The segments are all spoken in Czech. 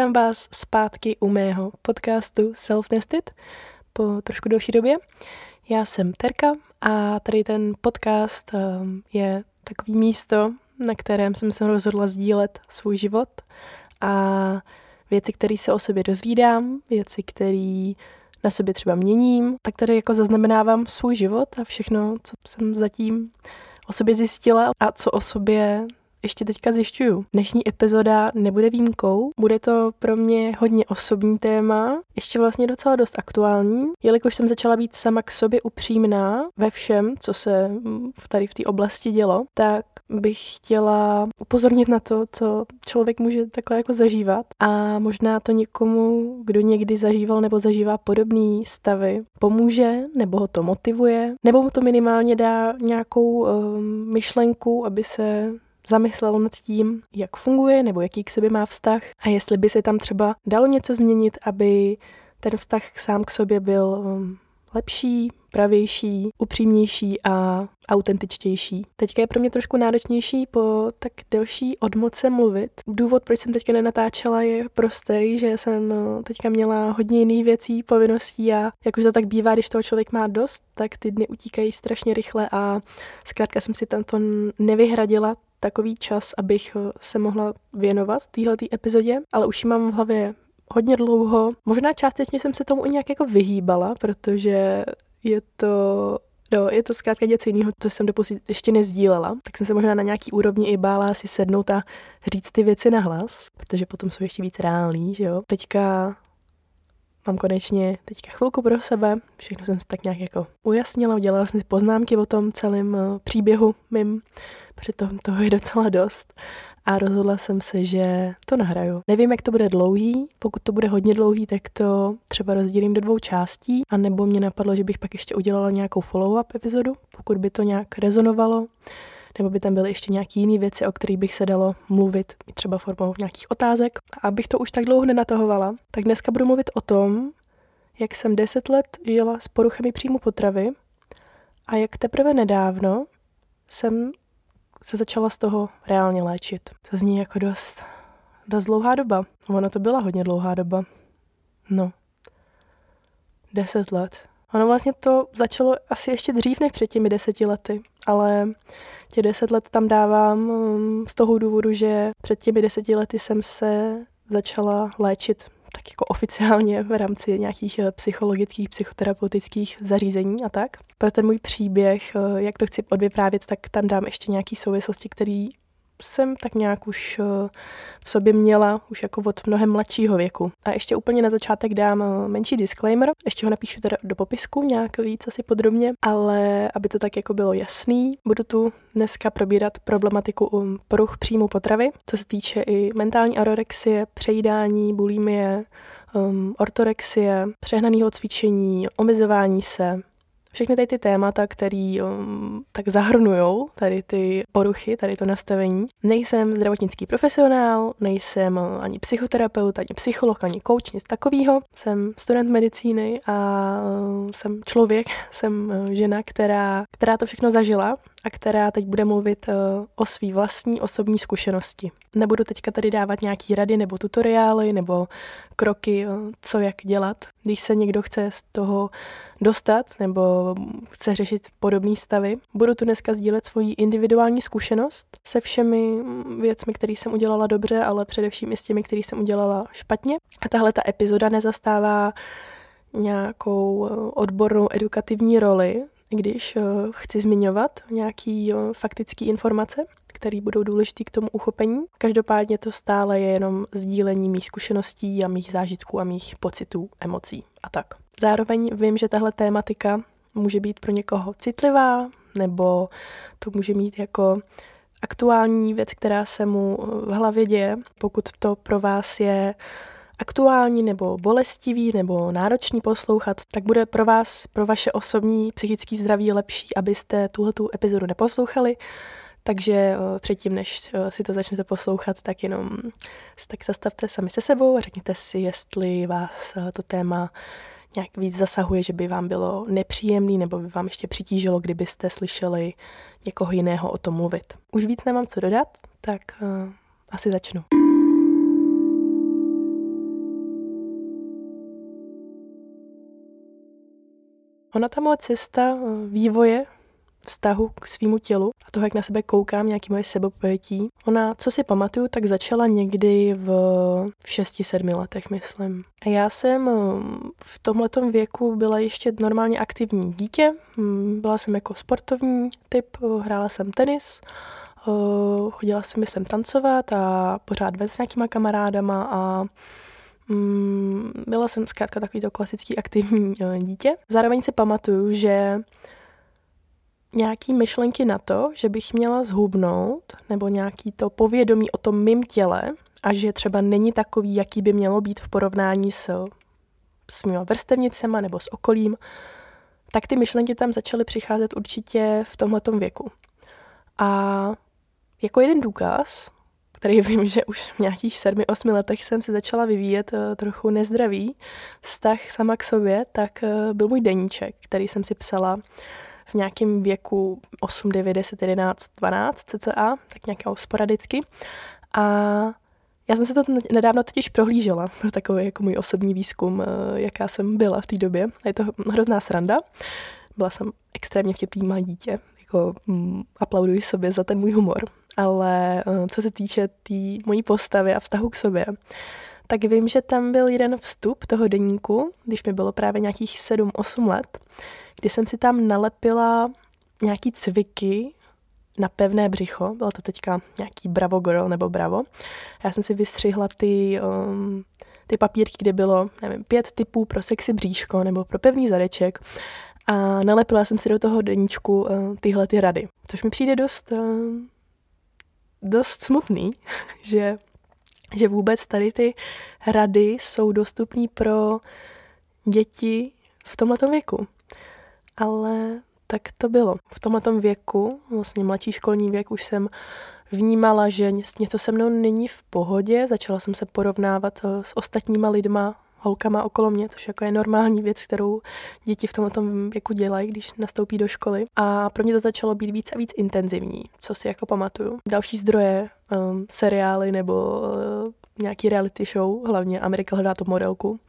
Vítám vás zpátky u mého podcastu Self Nested po trošku delší době. Já jsem Terka a tady ten podcast um, je takový místo, na kterém jsem se rozhodla sdílet svůj život a věci, které se o sobě dozvídám, věci, které na sobě třeba měním, tak tady jako zaznamenávám svůj život a všechno, co jsem zatím o sobě zjistila a co o sobě ještě teďka zjišťuju. Dnešní epizoda nebude výjimkou, bude to pro mě hodně osobní téma, ještě vlastně docela dost aktuální, jelikož jsem začala být sama k sobě upřímná ve všem, co se tady v té oblasti dělo, tak bych chtěla upozornit na to, co člověk může takhle jako zažívat a možná to někomu, kdo někdy zažíval nebo zažívá podobné stavy, pomůže nebo ho to motivuje, nebo mu to minimálně dá nějakou um, myšlenku, aby se zamyslel nad tím, jak funguje nebo jaký k sobě má vztah a jestli by se tam třeba dalo něco změnit, aby ten vztah sám k sobě byl um, lepší, pravější, upřímnější a autentičtější. Teďka je pro mě trošku náročnější po tak delší odmoce mluvit. Důvod, proč jsem teďka nenatáčela, je prostý, že jsem no, teďka měla hodně jiných věcí, povinností a jak už to tak bývá, když toho člověk má dost, tak ty dny utíkají strašně rychle a zkrátka jsem si tento nevyhradila takový čas, abych eh, se mohla věnovat téhle epizodě, ale už ji mám v hlavě hodně dlouho. Možná částečně jsem se tomu i nějak jako vyhýbala, protože je to No, je to zkrátka něco jiného, co jsem doposud ještě nezdílela, tak jsem se možná na nějaký úrovni i bála si sednout a říct ty věci na hlas, protože potom jsou ještě víc reální, že jo. Teďka mám konečně teďka chvilku pro sebe, všechno jsem si tak nějak jako ujasnila, udělala jsem si poznámky o tom celém eh, příběhu mým, přitom toho je docela dost a rozhodla jsem se, že to nahraju. Nevím, jak to bude dlouhý, pokud to bude hodně dlouhý, tak to třeba rozdělím do dvou částí, a nebo mě napadlo, že bych pak ještě udělala nějakou follow-up epizodu, pokud by to nějak rezonovalo, nebo by tam byly ještě nějaké jiné věci, o kterých bych se dalo mluvit, třeba formou nějakých otázek. A abych to už tak dlouho nenatahovala, tak dneska budu mluvit o tom, jak jsem deset let žila s poruchami příjmu potravy a jak teprve nedávno jsem se začala z toho reálně léčit. To zní jako dost, dost dlouhá doba. Ono to byla hodně dlouhá doba. No. Deset let. Ono vlastně to začalo asi ještě dřív než před těmi deseti lety, ale těch deset let tam dávám um, z toho důvodu, že před těmi deseti lety jsem se začala léčit tak jako oficiálně v rámci nějakých eh, psychologických, psychoterapeutických zařízení a tak. Pro ten můj příběh, eh, jak to chci odvyprávět, tak tam dám ještě nějaké souvislosti, které jsem tak nějak už eh, v sobě měla už jako od mnohem mladšího věku. A ještě úplně na začátek dám eh, menší disclaimer, ještě ho napíšu teda do popisku nějak víc asi podrobně, ale aby to tak jako bylo jasný, budu tu dneska probírat problematiku um, poruch příjmu potravy, co se týče i mentální anorexie, přejídání, bulimie, um, ortorexie, přehnaného cvičení, omezování se, všechny tady ty témata, které um, tak zahrnují tady ty poruchy, tady to nastavení. Nejsem zdravotnický profesionál, nejsem uh, ani psychoterapeut, ani psycholog, ani coach, nic takového. Jsem student medicíny a uh, jsem člověk, jsem uh, žena, která, která to všechno zažila a která teď bude mluvit uh, o své vlastní osobní zkušenosti. Nebudu teďka tady dávat nějaký rady nebo tutoriály nebo kroky, uh, co jak dělat. Když se někdo chce z toho dostat nebo chce řešit podobné stavy, budu tu dneska sdílet svoji individuální zkušenost se všemi věcmi, které jsem udělala dobře, ale především i s těmi, které jsem udělala špatně. A tahle ta epizoda nezastává nějakou eh, odbornou edukativní roli, když uh, chci zmiňovat nějaký uh, faktický informace, které budou důležité k tomu uchopení. Každopádně to stále je jenom sdílení mých zkušeností a mých zážitků a mých pocitů, emocí a tak. Zároveň vím, že tahle tématika může být pro někoho citlivá, nebo to může mít jako aktuální věc, která se mu v hlavě děje. Pokud to pro vás je aktuální nebo bolestivý nebo náročný poslouchat, tak bude pro vás, pro vaše osobní psychické zdraví lepší, abyste tuhletu epizodu neposlouchali. Takže eh, předtím, než eh, si to začnete poslouchat, tak jenom tak zastavte sami se sebou a řekněte si, jestli vás eh, to téma nějak víc zasahuje, že by vám bylo nepříjemný nebo by vám ještě přitížilo, kdybyste slyšeli někoho jiného o tom mluvit. Už víc nemám co dodat, tak uh, asi začnu. Ona ta moje cesta eh, vývoje vztahu k svýmu tělu a toho, jak na sebe koukám, nějaký moje sebopojetí. Ona, co si pamatuju, tak začala někdy v 6-7 letech, myslím. A já jsem eh, v tomhletom věku byla ještě normálně aktivní dítě. Hm, byla jsem jako sportovní typ, eh, hrála jsem tenis, chodila jsem myslím tancovat a pořád ven s nějakýma kamarádama a byla jsem zkrátka takovýto klasický aktivní dítě. Zároveň si pamatuju, že nějaký myšlenky na to, že bych měla zhubnout, nebo nějaký to povědomí o tom mým těle a že třeba není takový, jaký by mělo být v porovnání s, s mýma vrstevnicema nebo s okolím, tak ty myšlenky tam začaly přicházet určitě v tomhletom věku. A jako jeden důkaz, který vím, že už v nějakých sedmi, osmi letech jsem se začala vyvíjet uh, trochu nezdravý vztah sama k sobě, tak uh, byl můj deníček, který jsem si psala v nějakém věku 8, 9, 10, 11, 12 cca, tak nějakého sporadicky. A já jsem se to nedávno totiž prohlížela pro takový jako můj osobní výzkum, eh, jaká jsem byla v té době. Je to hrozná sranda. Byla jsem extrémně vtipný malé dítě. Jako, mm, aplauduji sobě za ten můj humor. Ale eh, co se týče té tý mojí postavy a vztahu k sobě, tak vím, že tam byl jeden vstup toho deníku, když mi bylo právě nějakých 7-8 let, kdy jsem si tam nalepila nějaký cviky na pevné břicho, bylo to teďka nějaký Bravo Girl nebo Bravo. Já jsem si vystřihla ty, um, ty papírky, kde bylo, nevím, pět typů pro sexy bříško nebo pro pevný zadeček a nalepila jsem si do toho deníčku uh, tyhle ty rady, což mi přijde dost, uh, dost smutný, že, že vůbec tady ty rady jsou dostupné pro děti v tomto věku ale tak to bylo. V tomhle věku, vlastně mladší školní věk, už jsem vnímala, že něco se mnou není v pohodě. Začala jsem se porovnávat eh, s ostatníma lidma, holkama okolo mě, což jako je normální věc, kterou děti v tomto věku dělají, když nastoupí do školy. A pro mě to začalo být víc a víc intenzivní, co si jako pamatuju. Další zdroje, um, seriály nebo uh, nějaký reality show, hlavně Amerika hledá to modelku.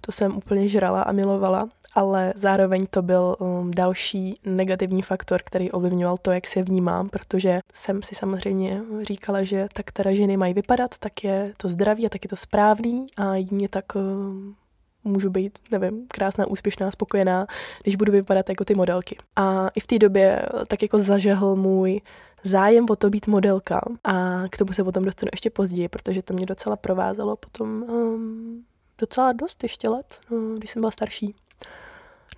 To jsem úplně žrala a milovala ale zároveň to byl um, další negativní faktor, který ovlivňoval to, jak se vnímám, protože jsem si samozřejmě říkala, že tak teda ženy mají vypadat, tak je to zdraví a tak je to správný a jedině tak um, můžu být, nevím, krásná, úspěšná, spokojená, když budu vypadat jako ty modelky. A i v té době tak jako zažehl můj zájem o to být modelka a k tomu se potom dostanu ještě později, protože to mě docela provázelo potom um, docela dost ještě let, no, když jsem byla starší.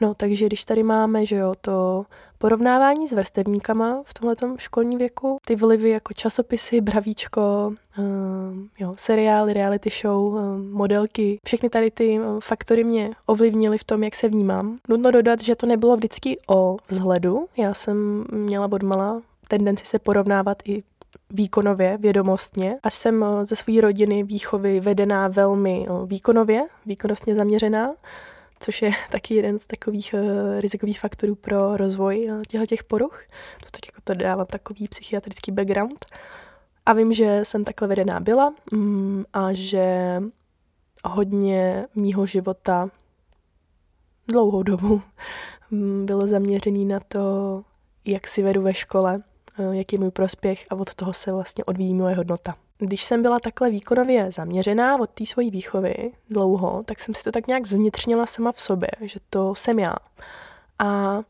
No, takže když tady máme, že jo, to porovnávání s vrstevníkama v tomhle školním věku, ty vlivy jako časopisy, bravíčko, um, jo, seriály, reality show, um, modelky, všechny tady ty um, faktory mě ovlivnily v tom, jak se vnímám. Nutno dodat, že to nebylo vždycky o vzhledu. Já jsem měla odmala tendenci se porovnávat i výkonově, vědomostně. Až jsem ze své rodiny výchovy vedená velmi výkonově, výkonnostně zaměřená, což je taky jeden z takových uh, rizikových faktorů pro rozvoj uh, těchto těch poruch. To tak jako to dávám takový psychiatrický background. A vím, že jsem takhle vedená byla um, a že hodně mýho života dlouhou dobu um, bylo zaměřený na to, jak si vedu ve škole, uh, jaký je můj prospěch a od toho se vlastně odvíjí moje hodnota když jsem byla takhle výkonově zaměřená od té svojí výchovy dlouho, tak jsem si to tak nějak zvnitřnila sama v sobě, že to jsem já. A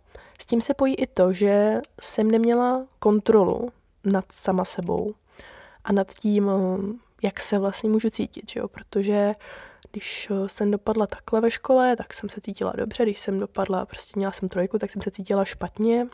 s tím se pojí i to, že jsem neměla kontrolu nad sama sebou a nad tím, jak se vlastně můžu cítit, jo? protože když jsem dopadla takhle ve škole, tak jsem se cítila dobře, když jsem dopadla, prostě měla jsem trojku, tak jsem se cítila špatně,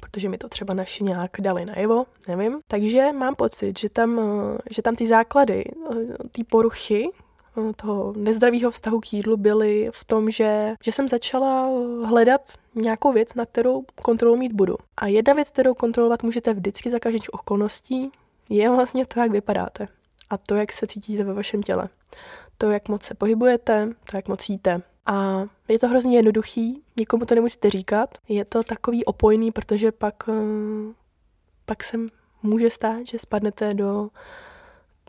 protože mi to třeba naši nějak dali najevo, nevím. Takže mám pocit, že tam, eh, že tam ty základy, eh, ty poruchy eh, toho nezdravého vztahu k jídlu byly v tom, že, že jsem začala hledat nějakou věc, na kterou kontrolu mít budu. A jedna věc, kterou kontrolovat můžete vždycky za každých okolností, je vlastně to, jak vypadáte a to, jak se cítíte ve vašem těle. To, jak moc se pohybujete, to, jak moc jíte, a je to hrozně jednoduchý, nikomu to nemusíte říkat. Je to takový opojný, protože pak, eh, pak se může stát, že spadnete do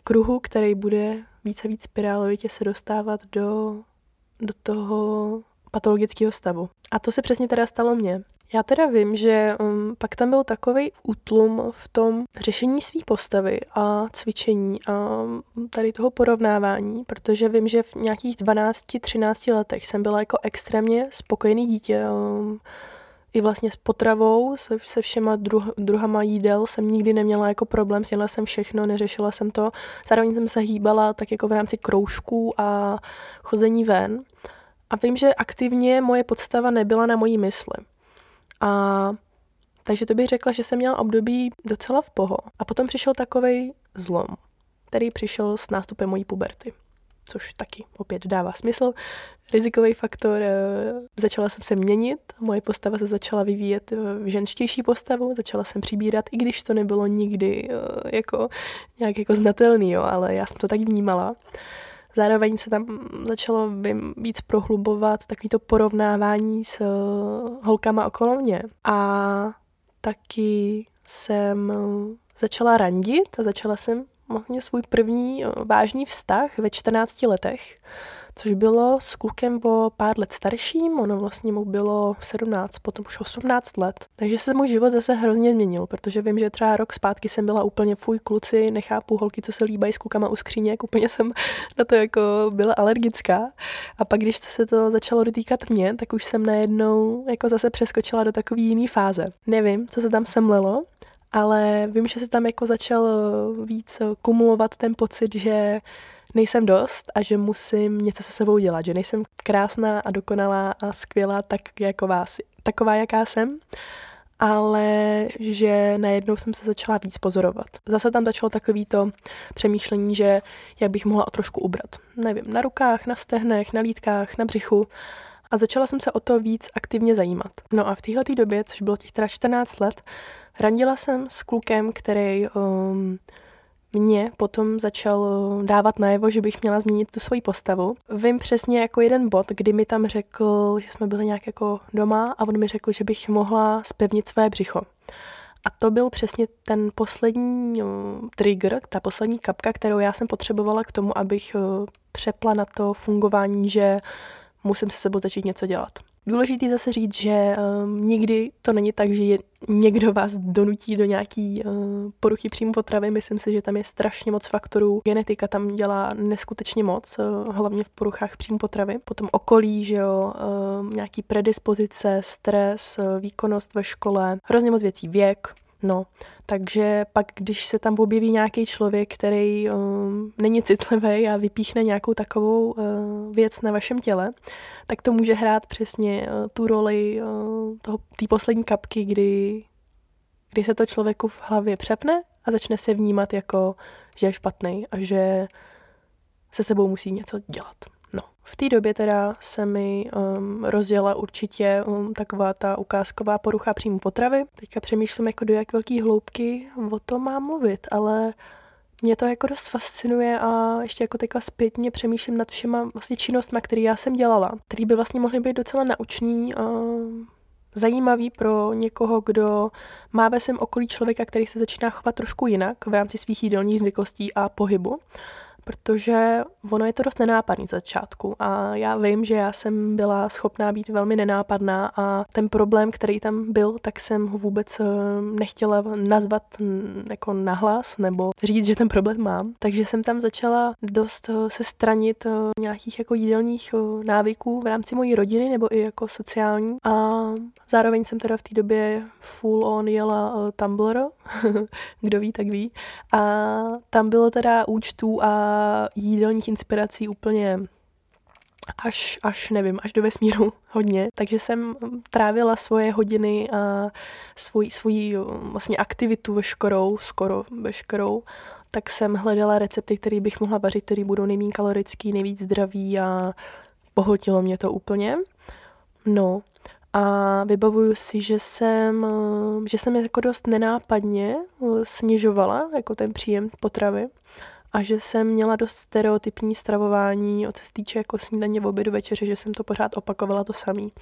kruhu, který bude více a víc spirálovitě se dostávat do, do toho patologického stavu. A to se přesně teda stalo mně. Já teda vím, že um, pak tam byl takový útlum v tom řešení své postavy a cvičení a um, tady toho porovnávání, protože vím, že v nějakých 12-13 letech jsem byla jako extrémně spokojený dítě. Um, i vlastně s potravou, se, se všema druh, druhama jídel jsem nikdy neměla jako problém, sněla jsem všechno, neřešila jsem to. Zároveň jsem se hýbala tak jako v rámci kroužků a chození ven. A vím, že aktivně moje podstava nebyla na mojí mysli. A takže to bych řekla, že jsem měla období docela v poho. A potom přišel takový zlom, který přišel s nástupem mojí puberty. Což taky opět dává smysl. Rizikový faktor, eh, začala jsem se měnit, moje postava se začala vyvíjet v ženštější postavu, začala jsem přibírat, i když to nebylo nikdy eh, jako nějak jako znatelný, jo, ale já jsem to tak vnímala. Zároveň se tam začalo víc prohlubovat takový to porovnávání s eh, holkama okolo mě. A taky jsem eh, začala randit a začala jsem vlastně svůj první eh, vážný vztah ve 14 letech což bylo s klukem o pár let starším, ono vlastně mu bylo 17, potom už 18 let. Takže se můj život zase hrozně změnil, protože vím, že třeba rok zpátky jsem byla úplně fuj kluci, nechápu holky, co se líbají s klukama u skříněk, úplně jsem na to jako byla alergická. A pak, když se to začalo dotýkat mě, tak už jsem najednou jako zase přeskočila do takové jiné fáze. Nevím, co se tam semlelo, ale vím, že se tam jako začal víc kumulovat ten pocit, že nejsem dost a že musím něco se sebou dělat, že nejsem krásná a dokonalá a skvělá tak jako vás, taková, jaká jsem, ale že najednou jsem se začala víc pozorovat. Zase tam začalo takový to přemýšlení, že jak bych mohla o trošku ubrat. Nevím, na rukách, na stehnech, na lítkách, na břichu. A začala jsem se o to víc aktivně zajímat. No a v téhle době, což bylo těch teda 14 let, randila jsem s klukem, který um, mě potom začal dávat najevo, že bych měla změnit tu svoji postavu. Vím přesně jako jeden bod, kdy mi tam řekl, že jsme byli nějak jako doma a on mi řekl, že bych mohla spevnit své břicho. A to byl přesně ten poslední trigger, ta poslední kapka, kterou já jsem potřebovala k tomu, abych přepla na to fungování, že musím se sebou začít něco dělat. Důležitý zase říct, že um, nikdy to není tak, že je, někdo vás donutí do nějaký uh, poruchy příjmu potravy. Myslím si, že tam je strašně moc faktorů. Genetika tam dělá neskutečně moc, uh, hlavně v poruchách příjmu potravy. Potom okolí, že jo, uh, nějaký predispozice, stres, uh, výkonnost ve škole, hrozně moc věcí, věk, no. Takže pak, když se tam objeví nějaký člověk, který um, není citlivý a vypíchne nějakou takovou uh, věc na vašem těle, tak to může hrát přesně uh, tu roli uh, té poslední kapky, kdy, kdy se to člověku v hlavě přepne a začne se vnímat jako, že je špatný a že se sebou musí něco dělat. V té době teda se mi um, rozjela určitě um, taková ta ukázková porucha příjmu potravy. Teďka přemýšlím, jako do jak velký hloubky o tom mám mluvit, ale mě to jako dost fascinuje a ještě jako teďka zpětně přemýšlím nad všema vlastně činnostmi, které já jsem dělala, které by vlastně mohly být docela naučný a zajímavý pro někoho, kdo má ve svém okolí člověka, který se začíná chovat trošku jinak v rámci svých jídelních zvyklostí a pohybu protože ono je to dost nenápadný začátku a já vím, že já jsem byla schopná být velmi nenápadná a ten problém, který tam byl, tak jsem ho vůbec eh, nechtěla nazvat jako nahlas nebo říct, že ten problém mám. Takže jsem tam začala dost eh, se stranit eh, nějakých jako jídelních návyků v rámci mojí rodiny nebo i jako sociální a zároveň jsem teda v té době full on jela Tumblr, kdo ví, tak ví. A tam bylo teda účtů a jídelních inspirací úplně až, až nevím, až do vesmíru hodně. Takže jsem trávila svoje hodiny a svoji, svoji vlastně aktivitu veškerou, skoro veškerou, tak jsem hledala recepty, které bych mohla vařit, které budou nejméně kalorický, nejvíc zdraví a pohltilo mě to úplně. No a vybavuju si, že jsem, že jsem jako dost nenápadně snižovala jako ten příjem potravy a že jsem měla dost stereotypní stravování, co se týče jako snídaně, obědu, večeře, že jsem to pořád opakovala to samý.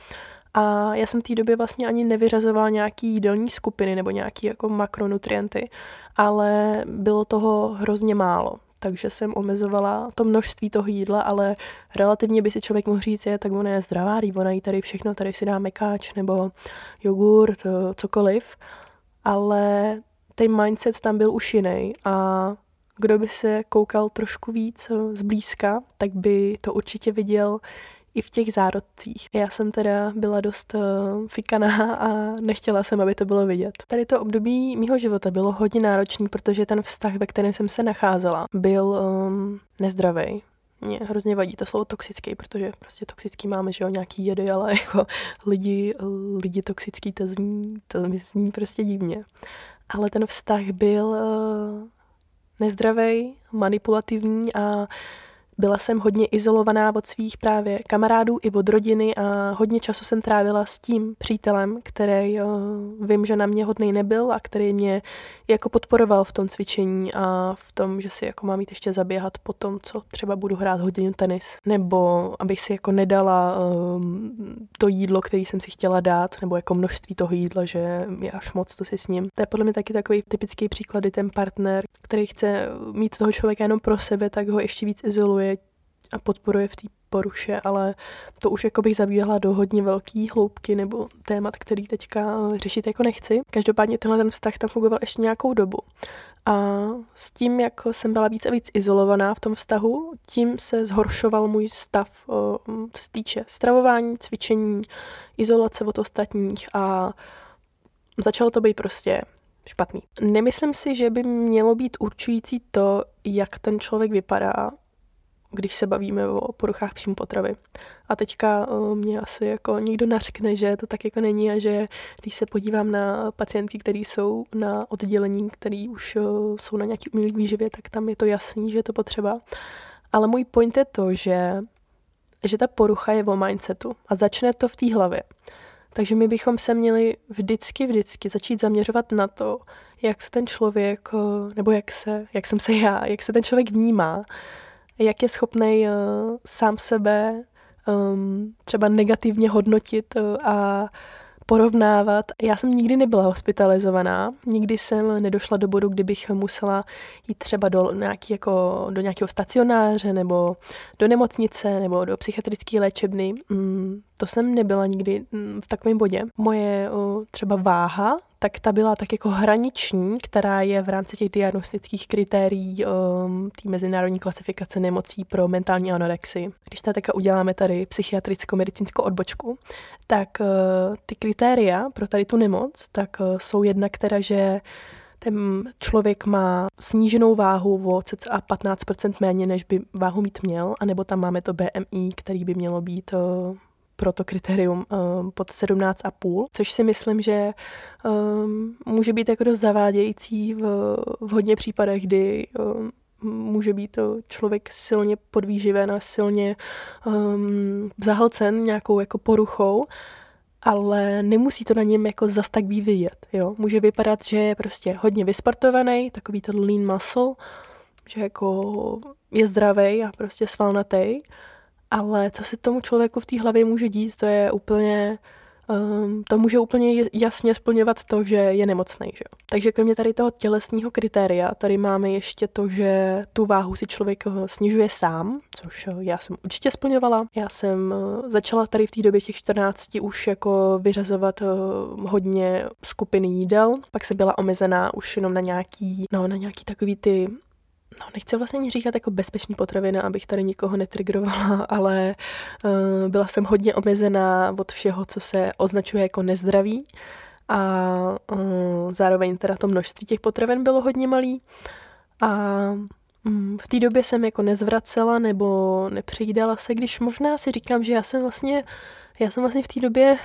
A já jsem v té době vlastně ani nevyřazovala nějaký jídelní skupiny nebo nějaký jako makronutrienty, ale bylo toho hrozně málo. takže jsem omezovala to množství toho jídla, ale relativně by si člověk mohl říct, je, tak ona je zdravá, ona jí tady všechno, tady si dá mekáč nebo jogurt, cokoliv, ale ten mindset tam byl už jiný a kdo by se koukal trošku víc zblízka, tak by to určitě viděl i v těch zárodcích. Já jsem teda byla dost uh, fikaná a nechtěla jsem, aby to bylo vidět. Tady to období mýho života bylo hodně náročný, protože ten vztah, ve kterém jsem se nacházela, byl um, nezdravý. Mě hrozně vadí to slovo toxický, protože prostě toxický máme, že jo, nějaký jedy, ale jako lidi, lidi toxický, to zní, to zní prostě divně. Ale ten vztah byl uh, nezdravý, manipulativní a byla jsem hodně izolovaná od svých právě kamarádů i od rodiny a hodně času jsem trávila s tím přítelem, který uh, vím, že na mě hodnej nebyl a který mě jako podporoval v tom cvičení a v tom, že si jako mám jít ještě zaběhat po tom, co třeba budu hrát hodinu tenis. Nebo abych si jako nedala um, to jídlo, který jsem si chtěla dát, nebo jako množství toho jídla, že je až moc to si s ním. To je podle mě taky takový typický příklad, ten partner, který chce mít toho člověka jenom pro sebe, tak ho ještě víc izoluje a podporuje v té poruše, ale to už jako bych zabíhala do hodně velký hloubky nebo témat, který teďka řešit jako nechci. Každopádně tenhle ten vztah tam fungoval ještě nějakou dobu. A s tím, jak jsem byla víc a víc izolovaná v tom vztahu, tím se zhoršoval můj stav, co se týče stravování, cvičení, izolace od ostatních a začalo to být prostě špatný. Nemyslím si, že by mělo být určující to, jak ten člověk vypadá, když se bavíme o poruchách příjmu potravy. A teďka uh, mě asi jako nikdo nařkne, že to tak jako není a že když se podívám na pacientky, které jsou na oddělení, které už uh, jsou na nějaký umělý výživě, tak tam je to jasný, že je to potřeba. Ale můj point je to, že, že ta porucha je o mindsetu a začne to v té hlavě. Takže my bychom se měli vždycky, vždycky začít zaměřovat na to, jak se ten člověk, nebo jak, se, jak jsem se já, jak se ten člověk vnímá jak je schopný uh, sám sebe um, třeba negativně hodnotit uh, a porovnávat. Já jsem nikdy nebyla hospitalizovaná, nikdy jsem nedošla do bodu, kdybych musela jít třeba do, nějaký, jako, do nějakého stacionáře nebo do nemocnice nebo do psychiatrické léčebny. Mm, to jsem nebyla nikdy mm, v takovém bodě. Moje o, třeba váha tak ta byla tak jako hraniční, která je v rámci těch diagnostických kritérií um, té mezinárodní klasifikace nemocí pro mentální anorexii. Když tady uděláme tady psychiatricko-medicínskou odbočku, tak uh, ty kritéria pro tady tu nemoc, tak uh, jsou jedna, která, že ten člověk má sníženou váhu o cca 15% méně, než by váhu mít měl, anebo tam máme to BMI, který by mělo být uh, pro to kritérium um, pod 17,5, což si myslím, že um, může být jako dost zavádějící v, v hodně případech, kdy um, může být to člověk silně podvýživen a silně um, zahlcen nějakou jako poruchou, ale nemusí to na něm jako zas tak být vidět. Jo? Může vypadat, že je prostě hodně vysportovaný, takový ten lean muscle, že jako je zdravý a prostě svalnatý, ale co se tomu člověku v té hlavě může dít, to je úplně, um, to může úplně jasně splňovat to, že je nemocný. Že? Takže kromě tady toho tělesního kritéria, tady máme ještě to, že tu váhu si člověk eh, snižuje sám, což eh, já jsem určitě splňovala. Já jsem eh, začala tady v té době těch 14 už jako vyřazovat hodně skupiny jídel, pak se byla omezená už jenom na nějaký, no, na nějaký takový ty no nechci vlastně říkat jako bezpečný potravina, abych tady nikoho netrigrovala, ale uh, byla jsem hodně omezená od všeho, co se označuje jako nezdravý a uh, zároveň teda to množství těch potravin bylo hodně malý. A um, v té době jsem jako nezvracela nebo nepřejídala se, když možná si říkám, že já jsem vlastně já jsem vlastně v té době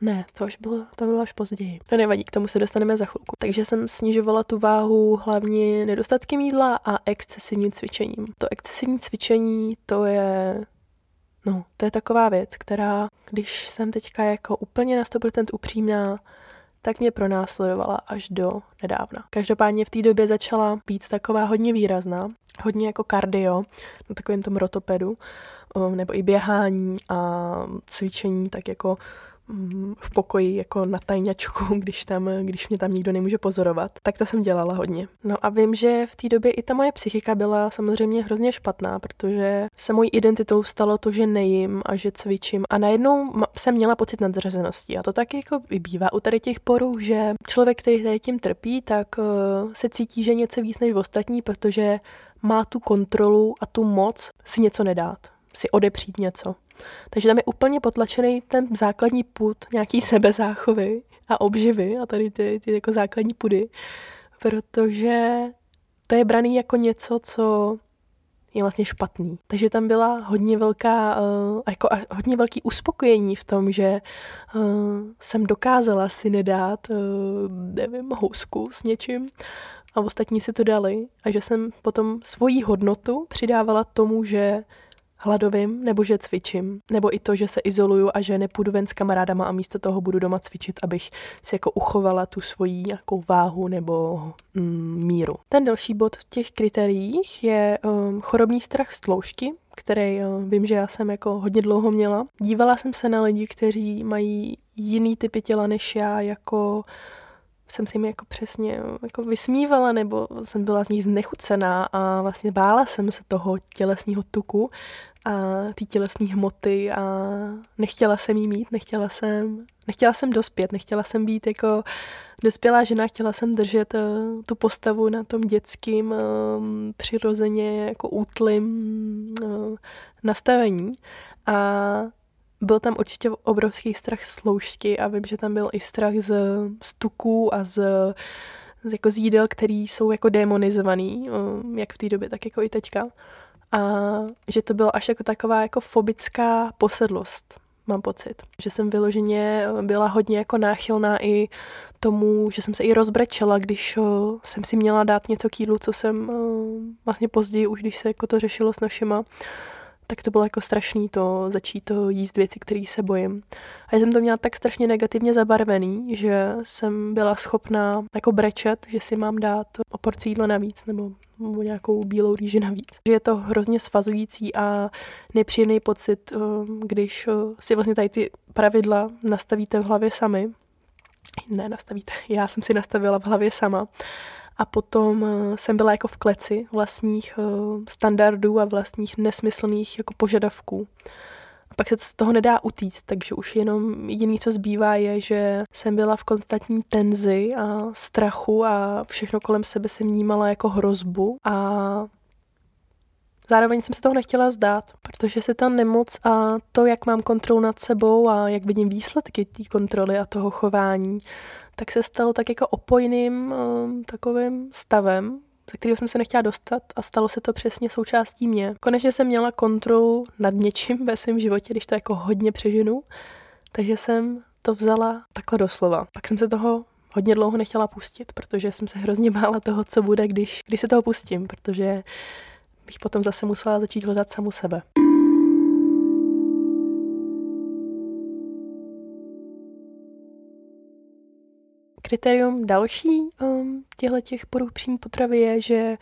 ne, to už bylo, to bylo až později. To nevadí, k tomu se dostaneme za chvilku. Takže jsem snižovala tu váhu hlavně nedostatkem jídla a excesivním cvičením. To excesivní cvičení, to je No, to je taková věc, která, když jsem teďka jako úplně na 100% upřímná, tak mě pronásledovala až do nedávna. Každopádně v té době začala být taková hodně výrazná, hodně jako kardio, na takovém tom rotopedu, nebo i běhání a cvičení, tak jako v pokoji jako na tajňačku, když, tam, když mě tam nikdo nemůže pozorovat. Tak to jsem dělala hodně. No a vím, že v té době i ta moje psychika byla samozřejmě hrozně špatná, protože se mojí identitou stalo to, že nejím a že cvičím. A najednou jsem měla pocit nadřazenosti. A to taky jako vybývá u tady těch poruch, že člověk, který tady tím trpí, tak uh, se cítí, že něco víc než ostatní, protože má tu kontrolu a tu moc si něco nedát, si odepřít něco. Takže tam je úplně potlačený ten základní put nějaký sebezáchovy a obživy a tady ty, ty jako základní pudy, protože to je braný jako něco, co je vlastně špatný. Takže tam byla hodně velká, uh, jako hodně velký uspokojení v tom, že uh, jsem dokázala si nedát, uh, nevím, housku s něčím a ostatní si to dali a že jsem potom svoji hodnotu přidávala tomu, že hladovým, nebo že cvičím, nebo i to, že se izoluju a že nepůjdu ven s kamarádama a místo toho budu doma cvičit, abych si jako uchovala tu svoji nějakou váhu nebo mm, míru. Ten další bod v těch kritériích je um, chorobný strach z tloušťky, který um, vím, že já jsem jako hodně dlouho měla. Dívala jsem se na lidi, kteří mají jiný typy těla než já, jako jsem si mi jako přesně jako vysmívala, nebo jsem byla z nich znechucená a vlastně bála jsem se toho tělesního tuku a ty tělesné hmoty a nechtěla jsem jí mít, nechtěla jsem, nechtěla jsem dospět, nechtěla jsem být jako dospělá žena, chtěla jsem držet uh, tu postavu na tom dětským uh, přirozeně jako útlým uh, nastavení. A byl tam určitě obrovský strach z sloužky a vím, že tam byl i strach z, z tuků a z, z, jako z jídel, který jsou jako demonizovaný, jak v té době, tak jako i teďka. A že to bylo až jako taková jako fobická posedlost, mám pocit. Že jsem vyloženě byla hodně jako náchylná i tomu, že jsem se i rozbrečela, když jsem si měla dát něco k jídlu, co jsem vlastně později, už když se jako to řešilo s našima, tak to bylo jako strašný to začít to jíst věci, které se bojím. A já jsem to měla tak strašně negativně zabarvený, že jsem byla schopná jako brečet, že si mám dát o porci jídla navíc nebo, nebo nějakou bílou rýži navíc. Že je to hrozně svazující a nepříjemný pocit, eh, když eh, si vlastně tady ty pravidla nastavíte v hlavě sami. Ne, nastavíte. Já jsem si nastavila v hlavě sama a potom eh, jsem byla jako v kleci vlastních eh, standardů a vlastních nesmyslných jako požadavků. A pak se to z toho nedá utíct, takže už jenom jediný, co zbývá, je, že jsem byla v konstantní tenzi a strachu a všechno kolem sebe jsem vnímala jako hrozbu a Zároveň jsem se toho nechtěla vzdát, protože se ta nemoc a to, jak mám kontrolu nad sebou a jak vidím výsledky té kontroly a toho chování, tak se stalo tak jako opojným um, takovým stavem, ze kterého jsem se nechtěla dostat a stalo se to přesně součástí mě. Konečně jsem měla kontrolu nad něčím ve svém životě, když to jako hodně přežinu, takže jsem to vzala takhle doslova. Pak jsem se toho hodně dlouho nechtěla pustit, protože jsem se hrozně bála toho, co bude, když, když se toho pustím, protože bych potom zase musela začít hledat samu sebe. Kritérium další um, těchto těch poruch příjmu potravy je, že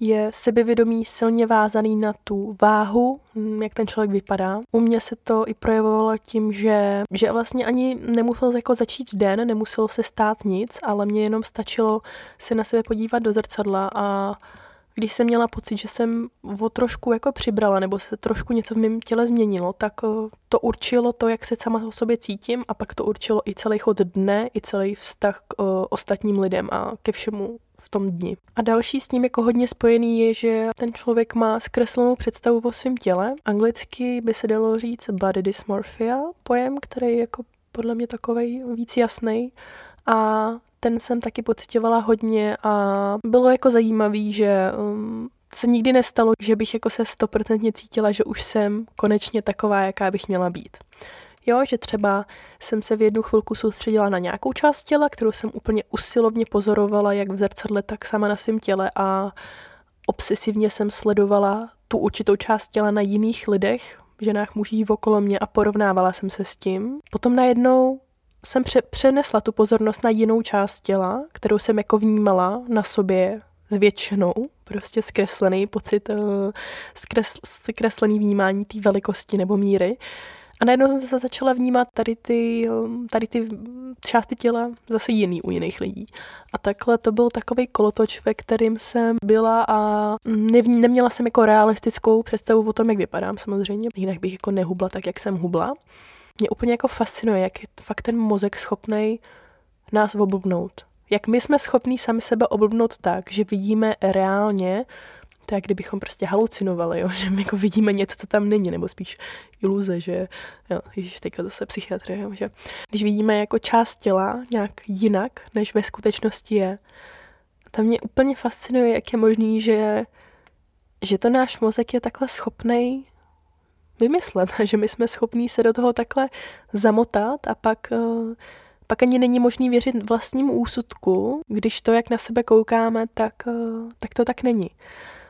je sebevědomí silně vázaný na tu váhu, hm, jak ten člověk vypadá. U mě se to i projevovalo tím, že, že vlastně ani nemusel jako začít den, nemuselo se stát nic, ale mě jenom stačilo se na sebe podívat do zrcadla a když jsem měla pocit, že jsem o trošku jako přibrala nebo se trošku něco v mém těle změnilo, tak eh, to určilo to, jak se sama o sobě cítím a pak to určilo i celý chod dne, i celý vztah k uh, ostatním lidem a ke všemu v tom dni. A další s ním jako hodně spojený je, že ten člověk má zkreslenou představu o svém těle. Anglicky by se dalo říct body dysmorphia, pojem, který je jako podle mě takový víc jasný. A ten jsem taky pocitovala hodně a bylo jako zajímavý, že um, se nikdy nestalo, že bych jako se stoprocentně cítila, že už jsem konečně taková, jaká bych měla být. Jo, že třeba jsem se v jednu chvilku soustředila na nějakou část těla, kterou jsem úplně usilovně pozorovala, jak v zrcadle, tak sama na svém těle a obsesivně jsem sledovala tu určitou část těla na jiných lidech, ženách, mužích okolo mě a porovnávala jsem se s tím. Potom najednou jsem pře- přenesla tu pozornost na jinou část těla, kterou jsem jako vnímala na sobě zvětšenou, prostě zkreslený pocit, uh, zkres, zkreslený vnímání té velikosti nebo míry. A najednou jsem se začala vnímat tady ty, tady ty části těla zase jiný u jiných lidí. A takhle to byl takový kolotoč, ve kterým jsem byla a nev, neměla jsem jako realistickou představu o tom, jak vypadám samozřejmě. Jinak bych jako nehubla tak, jak jsem hubla. Mě úplně jako fascinuje, jak je fakt ten mozek schopný nás oblbnout. Jak my jsme schopní sami sebe oblbnout tak, že vidíme reálně to je, jak kdybychom prostě halucinovali, jo? že my jako vidíme něco, co tam není, nebo spíš iluze, že, jo, ježiš, teďka zase psychiatrie, jo? že když vidíme jako část těla nějak jinak, než ve skutečnosti je, to mě úplně fascinuje, jak je možný, že, že to náš mozek je takhle schopný vymyslet, že my jsme schopní se do toho takhle zamotat a pak, uh, pak ani není možný věřit vlastnímu úsudku, když to, jak na sebe koukáme, tak, uh, tak to tak není.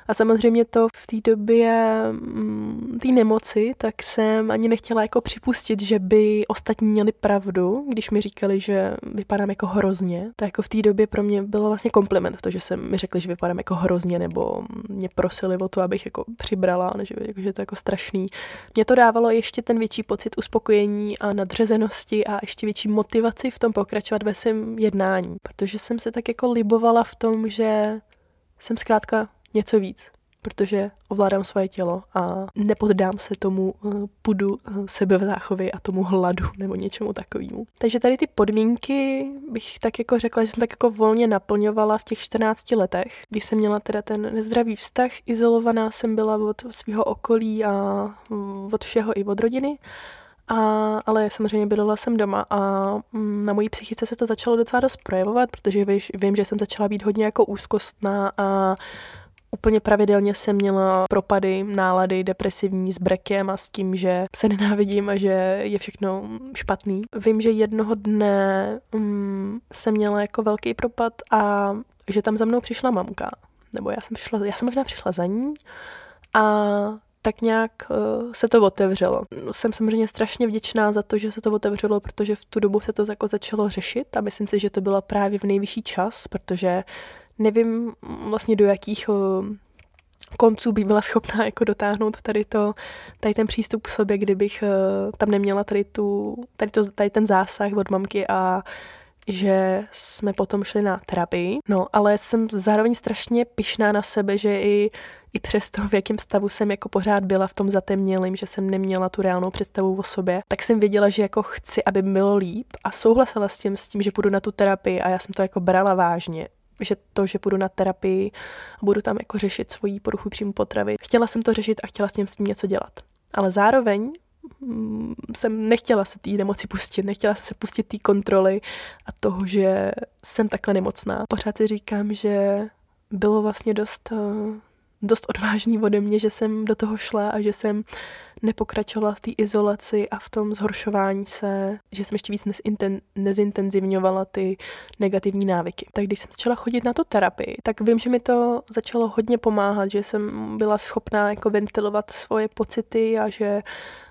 A samozřejmě to v té době mm, té nemoci, tak jsem ani nechtěla jako připustit, že by ostatní měli pravdu, když mi říkali, že vypadám jako hrozně. To jako v té době pro mě bylo vlastně kompliment, to, že jsem mi řekli, že vypadám jako hrozně, nebo mě prosili o to, abych jako přibrala, že, jako, že to je jako strašný. Mě to dávalo ještě ten větší pocit uspokojení a nadřazenosti a ještě větší motivaci v tom pokračovat ve svém jednání, protože jsem se tak jako libovala v tom, že jsem zkrátka něco víc, protože ovládám svoje tělo a nepoddám se tomu uh, pudu uh, sebezáchovy a tomu hladu nebo něčemu takovému. Takže tady ty podmínky bych tak jako řekla, že jsem tak jako volně naplňovala v těch 14 letech, kdy jsem měla teda ten nezdravý vztah, izolovaná jsem byla od svého okolí a od všeho i od rodiny. A, ale samozřejmě bydlela jsem doma a mm, na mojí psychice se to začalo docela dost projevovat, protože víš, vím, že jsem začala být hodně jako úzkostná a Úplně pravidelně jsem měla propady, nálady depresivní s brekem a s tím, že se nenávidím a že je všechno špatný. Vím, že jednoho dne um, jsem měla jako velký propad a že tam za mnou přišla mamka. Nebo já jsem, přišla, já jsem možná přišla za ní a tak nějak uh, se to otevřelo. Jsem samozřejmě strašně vděčná za to, že se to otevřelo, protože v tu dobu se to jako začalo řešit a myslím si, že to byla právě v nejvyšší čas, protože nevím vlastně do jakých eh, konců bych byla schopná jako dotáhnout tady, to, tady ten přístup k sobě, kdybych eh, tam neměla tady, tu, tady, to, tady ten zásah od mamky a že jsme potom šli na terapii. No, ale jsem zároveň strašně pišná na sebe, že i, i přesto, v jakém stavu jsem jako pořád byla v tom zatemnělým, že jsem neměla tu reálnou představu o sobě, tak jsem věděla, že jako chci, aby bylo líp a souhlasila s tím, s tím, že půjdu na tu terapii a já jsem to jako brala vážně že to, že půjdu na terapii a budu tam jako řešit svoji poruchu příjmu potravy. Chtěla jsem to řešit a chtěla s tím s tím něco dělat. Ale zároveň mm, jsem nechtěla se té nemoci pustit, nechtěla se pustit té kontroly a toho, že jsem takhle nemocná. Pořád si říkám, že bylo vlastně dost eh, dost odvážný ode mě, že jsem do toho šla a že jsem nepokračovala v té izolaci a v tom zhoršování se, že jsem ještě víc nezinten, nezintenzivňovala ty negativní návyky. Tak když jsem začala chodit na tu terapii, tak vím, že mi to začalo hodně pomáhat, že jsem byla schopná jako ventilovat svoje pocity a že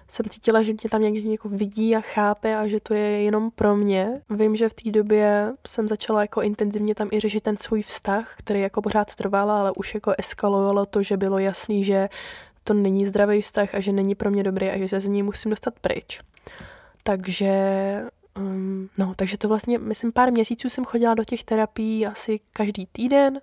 jsem cítila, že mě tam někdo jako vidí a chápe a že to je jenom pro mě. Vím, že v té době jsem začala jako intenzivně tam i řešit ten svůj vztah, který jako pořád trval, ale už jako eskalovalo to, že bylo jasný, že to není zdravý vztah a že není pro mě dobrý a že se z ní musím dostat pryč. Takže Um, no, takže to vlastně, myslím, pár měsíců jsem chodila do těch terapií asi každý týden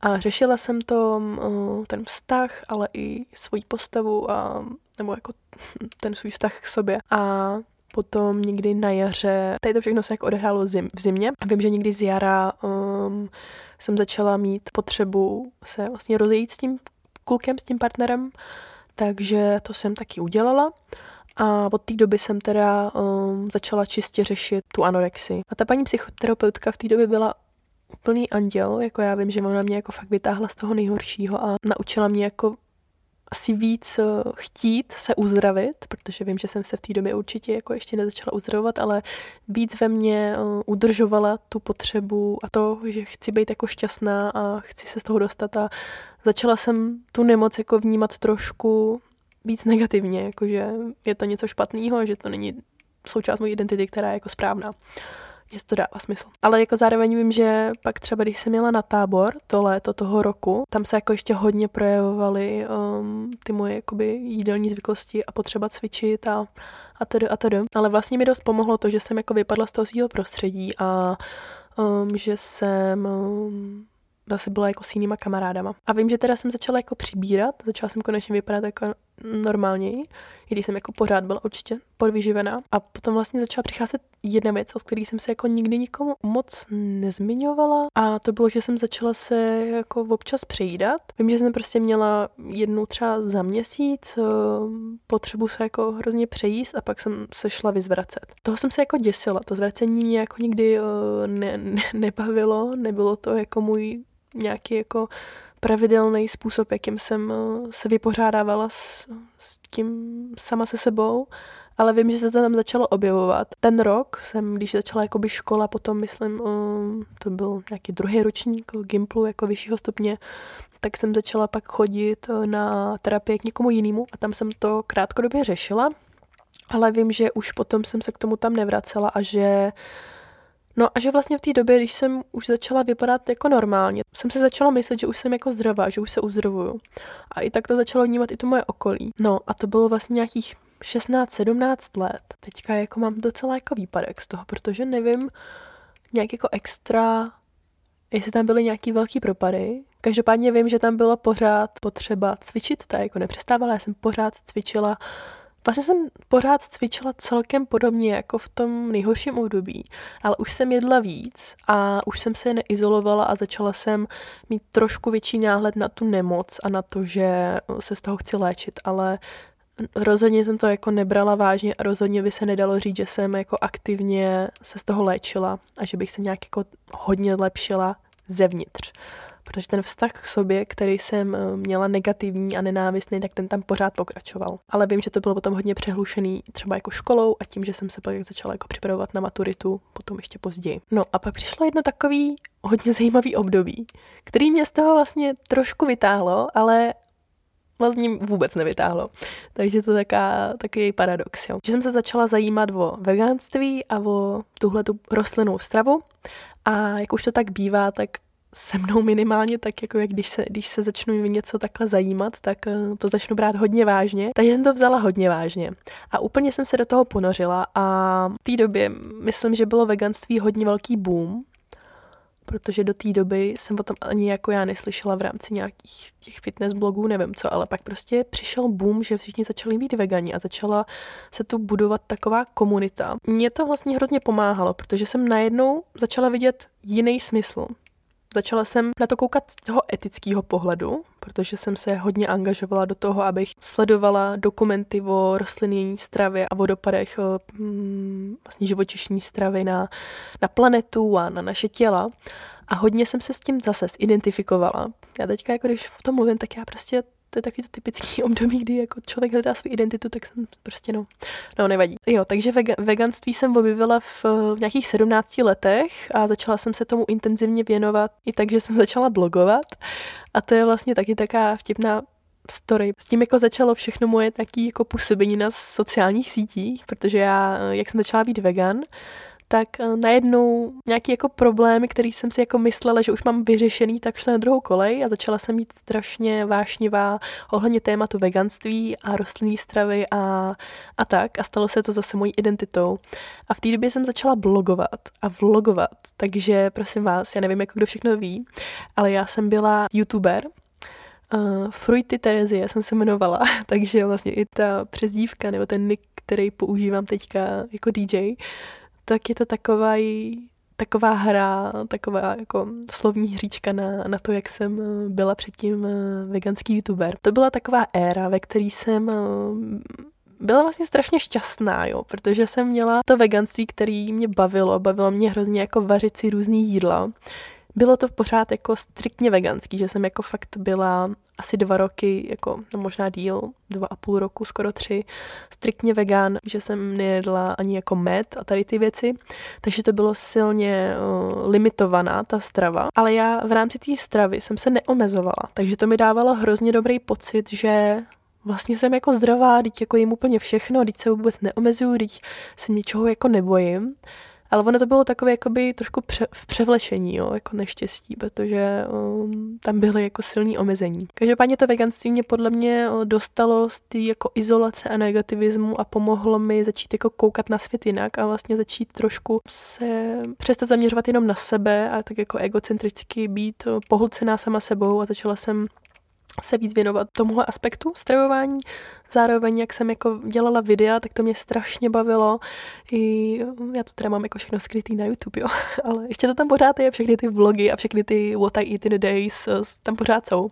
a řešila jsem to, uh, ten vztah, ale i svoji postavu a nebo jako ten svůj vztah k sobě. A potom někdy na jaře, tady to všechno se jako odehrálo zim, v zimě. Vím, že někdy z jara um, jsem začala mít potřebu se vlastně rozejít s tím klukem, s tím partnerem, takže to jsem taky udělala. A od té doby jsem teda um, začala čistě řešit tu anorexii. A ta paní psychoterapeutka v té době byla úplný anděl, jako já vím, že ona mě jako fakt vytáhla z toho nejhoršího a naučila mě jako asi víc eh, chtít se uzdravit, protože vím, že jsem se v té době určitě jako ještě nezačala uzdravovat, ale víc ve mně eh, udržovala tu potřebu a to, že chci být jako šťastná a chci se z toho dostat a začala jsem tu nemoc jako vnímat trošku víc negativně, jakože je to něco špatného, že to není součást mojí identity, která je jako správná. Mně to dává smysl. Ale jako zároveň vím, že pak třeba, když jsem měla na tábor to léto toho roku, tam se jako ještě hodně projevovaly um, ty moje jakoby jídelní zvyklosti a potřeba cvičit a a tedy a tedy. Ale vlastně mi dost pomohlo to, že jsem jako vypadla z toho svého prostředí a um, že jsem um, zase byla jako s jinýma kamarádama. A vím, že teda jsem začala jako přibírat, začala jsem konečně vypadat jako normálněji, i když jsem jako pořád byla určitě podvyživená. A potom vlastně začala přicházet jedna věc, o který jsem se jako nikdy nikomu moc nezmiňovala a to bylo, že jsem začala se jako občas přejídat. Vím, že jsem prostě měla jednu třeba za měsíc eh, potřebu se jako hrozně přejíst a pak jsem se šla vyzvracet. Toho jsem se jako děsila, to zvracení mě jako nikdy eh, ne, ne, nebavilo, nebylo to jako můj nějaký jako pravidelný způsob, jakým jsem eh, se vypořádávala s, s tím sama se sebou, ale vím, že se to tam začalo objevovat. Ten rok jsem, když začala jakoby škola, potom myslím, eh, to byl nějaký druhý ročník Gimplu jako vyššího stupně, tak jsem začala pak chodit eh, na terapii k někomu jinému a tam jsem to krátkodobě řešila, ale vím, že už potom jsem se k tomu tam nevracela a že No a že vlastně v té době, když jsem už začala vypadat jako normálně, jsem si začala myslet, že už jsem jako zdravá, že už se uzdravuju. A i tak to začalo vnímat i to moje okolí. No a to bylo vlastně nějakých 16-17 let. Teďka jako mám docela jako výpadek z toho, protože nevím nějak jako extra, jestli tam byly nějaký velký propady. Každopádně vím, že tam bylo pořád potřeba cvičit, ta jako nepřestávala, já jsem pořád cvičila Vlastně jsem pořád cvičila celkem podobně jako v tom nejhorším období, ale už jsem jedla víc a už jsem se neizolovala a začala jsem mít trošku větší náhled na tu nemoc a na to, že se z toho chci léčit, ale rozhodně jsem to jako nebrala vážně a rozhodně by se nedalo říct, že jsem jako aktivně se z toho léčila a že bych se nějak jako hodně lepšila zevnitř protože ten vztah k sobě, který jsem eh, měla negativní a nenávistný, tak ten tam pořád pokračoval. Ale vím, že to bylo potom hodně přehlušený třeba jako školou a tím, že jsem se pak začala jako připravovat na maturitu, potom ještě později. No a pak přišlo jedno takový hodně zajímavý období, který mě z toho vlastně trošku vytáhlo, ale vlastně vůbec nevytáhlo. Takže to je taká, takový paradox. Jo. Že jsem se začala zajímat o veganství a o tuhle tu rostlinnou stravu a jak už to tak bývá, tak se mnou minimálně, tak jako jak když se, když se začnu něco takhle zajímat, tak eh, to začnu brát hodně vážně. Takže jsem to vzala hodně vážně. A úplně jsem se do toho ponořila a v té době myslím, že bylo veganství hodně velký boom, protože do té doby jsem o tom ani jako já neslyšela v rámci nějakých těch fitness blogů, nevím co, ale pak prostě přišel boom, že všichni začali být vegani a začala se tu budovat taková komunita. Mně to vlastně hrozně pomáhalo, protože jsem najednou začala vidět jiný smysl Začala jsem na to koukat z toho etického pohledu, protože jsem se hodně angažovala do toho, abych sledovala dokumenty o rostlinné stravě a o dopadech mm, vlastně živočišní stravy na, na planetu a na naše těla. A hodně jsem se s tím zase zidentifikovala. Já teďka, jako když v tom mluvím, tak já prostě to je takový to typický období, kdy jako člověk hledá svou identitu, tak jsem prostě no, no nevadí. Jo, takže vega, veganství jsem objevila v, v nějakých 17 letech a začala jsem se tomu intenzivně věnovat i tak, že jsem začala blogovat a to je vlastně taky taká vtipná story. S tím jako začalo všechno moje taky jako působení na sociálních sítích, protože já, jak jsem začala být vegan, tak eh, najednou nějaký jako problémy, který jsem si jako myslela, že už mám vyřešený, tak šly na druhou kolej a začala jsem být strašně vášnivá ohledně tématu veganství a rostlinné stravy a, a tak a stalo se to zase mojí identitou. A v té době jsem začala blogovat a vlogovat, takže prosím vás, já nevím, jako kdo všechno ví, ale já jsem byla youtuber, Uh, Fruity Terezie jsem se jmenovala, takže vlastně i ta přezdívka nebo ten nick, který používám teďka jako DJ, tak je to taková, taková hra, taková jako slovní hříčka na, na to, jak jsem eh, byla předtím eh, veganský youtuber. To byla taková éra, ve které jsem eh, byla vlastně strašně šťastná, jo, protože jsem měla to veganství, který mě bavilo, bavilo mě hrozně jako vařit si různý jídla bylo to pořád jako striktně veganský, že jsem jako fakt byla asi dva roky, jako no možná díl, dva a půl roku, skoro tři, striktně vegan, že jsem nejedla ani jako med a tady ty věci, takže to bylo silně uh, limitovaná ta strava, ale já v rámci té stravy jsem se neomezovala, takže to mi dávalo hrozně dobrý pocit, že vlastně jsem jako zdravá, teď jako jim úplně všechno, teď se vůbec neomezuju, teď se ničeho jako nebojím Ale ono to bylo takové jakoby trošku pře- v převlečení, jo, jako neštěstí, protože um, tam byly jako silný omezení. Každopádně to veganství mě podle mě dostalo z té jako izolace a negativismu a pomohlo mi začít jako koukat na svět jinak a vlastně začít trošku se přestat zaměřovat jenom na sebe a tak jako egocentricky být pohlcená sama sebou a začala jsem se víc věnovat tomuhle aspektu stravování. Zároveň, jak jsem jako dělala videa, tak to mě strašně bavilo. I já to teda mám jako všechno skrytý na YouTube, jo. Ale ještě to tam pořád je, všechny ty vlogy a všechny ty What I Eat in a Days tam pořád jsou.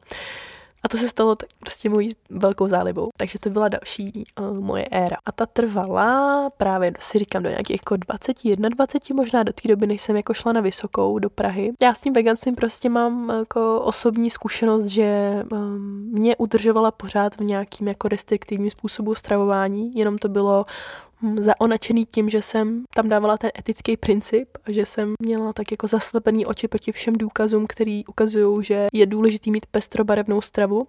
A to se stalo tak prostě mojí velkou zálibou. Takže to byla další uh, moje éra. A ta trvala právě, si říkám, do nějakých jako 20, 21, možná do té doby, než jsem jako šla na vysokou do Prahy. Já s tím veganstvím prostě mám jako osobní zkušenost, že um, mě udržovala pořád v nějakým jako restriktivním způsobu stravování, jenom to bylo zaonačený tím, že jsem tam dávala ten etický princip a že jsem měla tak jako zaslepený oči proti všem důkazům, který ukazují, že je důležitý mít pestrobarevnou stravu.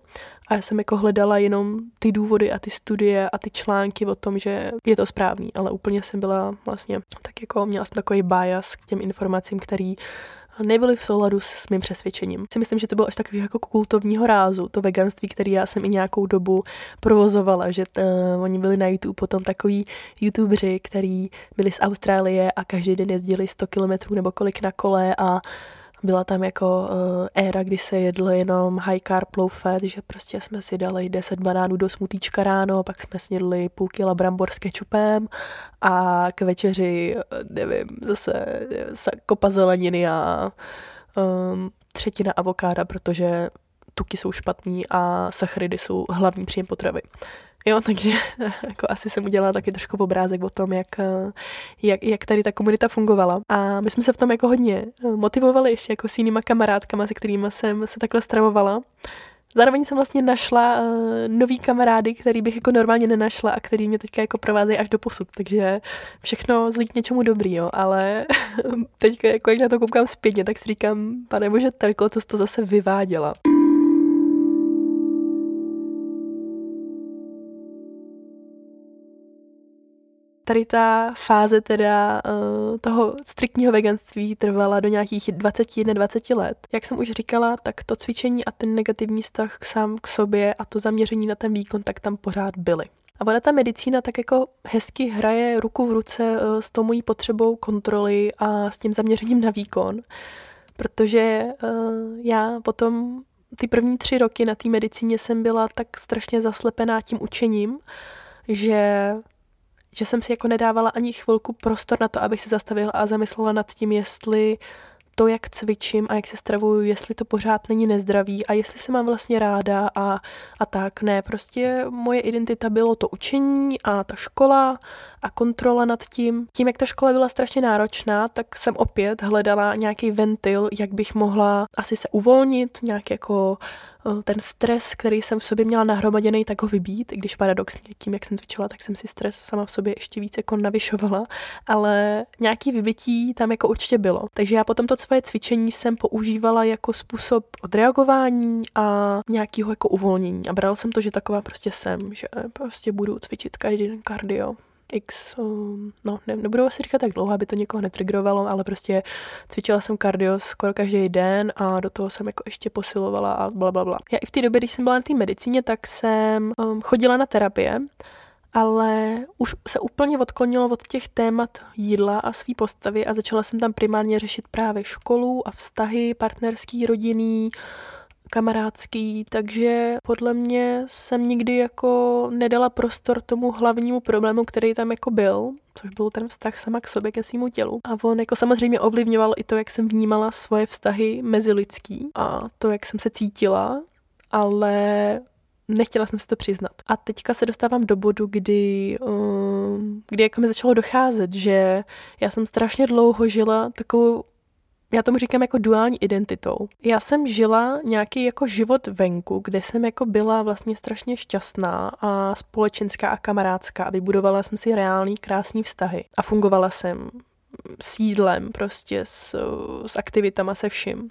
A já jsem jako hledala jenom ty důvody a ty studie a ty články o tom, že je to správný, ale úplně jsem byla vlastně tak jako, měla jsem takový bias k těm informacím, který nebyly v souladu s mým přesvědčením. Si myslím, že to bylo až takový jako kultovního rázu, to veganství, který já jsem i nějakou dobu provozovala, že t, uh, oni byli na YouTube potom takový youtuberi, který byli z Austrálie a každý den jezdili 100 kilometrů nebo kolik na kole a byla tam jako uh, éra, kdy se jedlo jenom high carb, low fat, že prostě jsme si dali 10 banánů do smutíčka ráno, pak jsme snědli půl kila brambor s kečupem a k večeři, nevím, zase kopa zeleniny a um, třetina avokáda, protože tuky jsou špatný a sacharidy jsou hlavní příjem potravy. Jo, takže jako asi jsem udělala taky trošku obrázek o tom, jak, jak, jak tady ta komunita fungovala. A my jsme se v tom jako hodně motivovali ještě jako s jinýma kamarádkama, se kterými jsem se takhle stravovala. Zároveň jsem vlastně našla uh, nový kamarády, který bych jako normálně nenašla a který mě teďka jako provázejí až do posud, takže všechno zlít něčemu dobrý, jo, ale teďka jako jak na to koukám zpětně, tak si říkám, pane bože, Terko, co jsi to zase vyváděla. Tady ta fáze teda uh, toho striktního veganství trvala do nějakých 20-20 let. Jak jsem už říkala, tak to cvičení a ten negativní vztah k sám k sobě a to zaměření na ten výkon, tak tam pořád byly. A ona ta medicína tak jako hezky hraje ruku v ruce uh, s tou mojí potřebou kontroly a s tím zaměřením na výkon, protože uh, já potom ty první tři roky na té medicíně jsem byla tak strašně zaslepená tím učením, že že jsem si jako nedávala ani chvilku prostor na to, abych se zastavila a zamyslela nad tím, jestli to, jak cvičím a jak se stravuju, jestli to pořád není nezdravý a jestli se mám vlastně ráda a, a tak. Ne, prostě moje identita bylo to učení a ta škola a kontrola nad tím. Tím, jak ta škola byla strašně náročná, tak jsem opět hledala nějaký ventil, jak bych mohla asi se uvolnit, nějak jako ten stres, který jsem v sobě měla nahromaděný, tak ho vybít, i když paradoxně tím, jak jsem cvičila, tak jsem si stres sama v sobě ještě více jako navyšovala, ale nějaký vybití tam jako určitě bylo. Takže já potom to svoje cvičení jsem používala jako způsob odreagování a nějakého jako uvolnění. A bral jsem to, že taková prostě jsem, že prostě budu cvičit každý den kardio, x, um, no ne, nebudu asi říkat tak dlouho, aby to někoho netrigrovalo, ale prostě cvičila jsem kardio skoro každý den a do toho jsem jako ještě posilovala a bla, bla, bla. Já i v té době, když jsem byla na té medicíně, tak jsem um, chodila na terapie, ale už se úplně odklonilo od těch témat jídla a svý postavy a začala jsem tam primárně řešit právě školu a vztahy partnerský, rodinný, kamarádský, takže podle mě jsem nikdy jako nedala prostor tomu hlavnímu problému, který tam jako byl, což byl ten vztah sama k sobě, ke svýmu tělu. A on jako samozřejmě ovlivňoval i to, jak jsem vnímala svoje vztahy mezilidský a to, jak jsem se cítila, ale nechtěla jsem si to přiznat. A teďka se dostávám do bodu, kdy, um, kdy jako mi začalo docházet, že já jsem strašně dlouho žila takovou já tomu říkám jako duální identitou. Já jsem žila nějaký jako život venku, kde jsem jako byla vlastně strašně šťastná a společenská a kamarádská a vybudovala jsem si reální krásný vztahy a fungovala jsem s jídlem prostě, s, s aktivitama, se vším.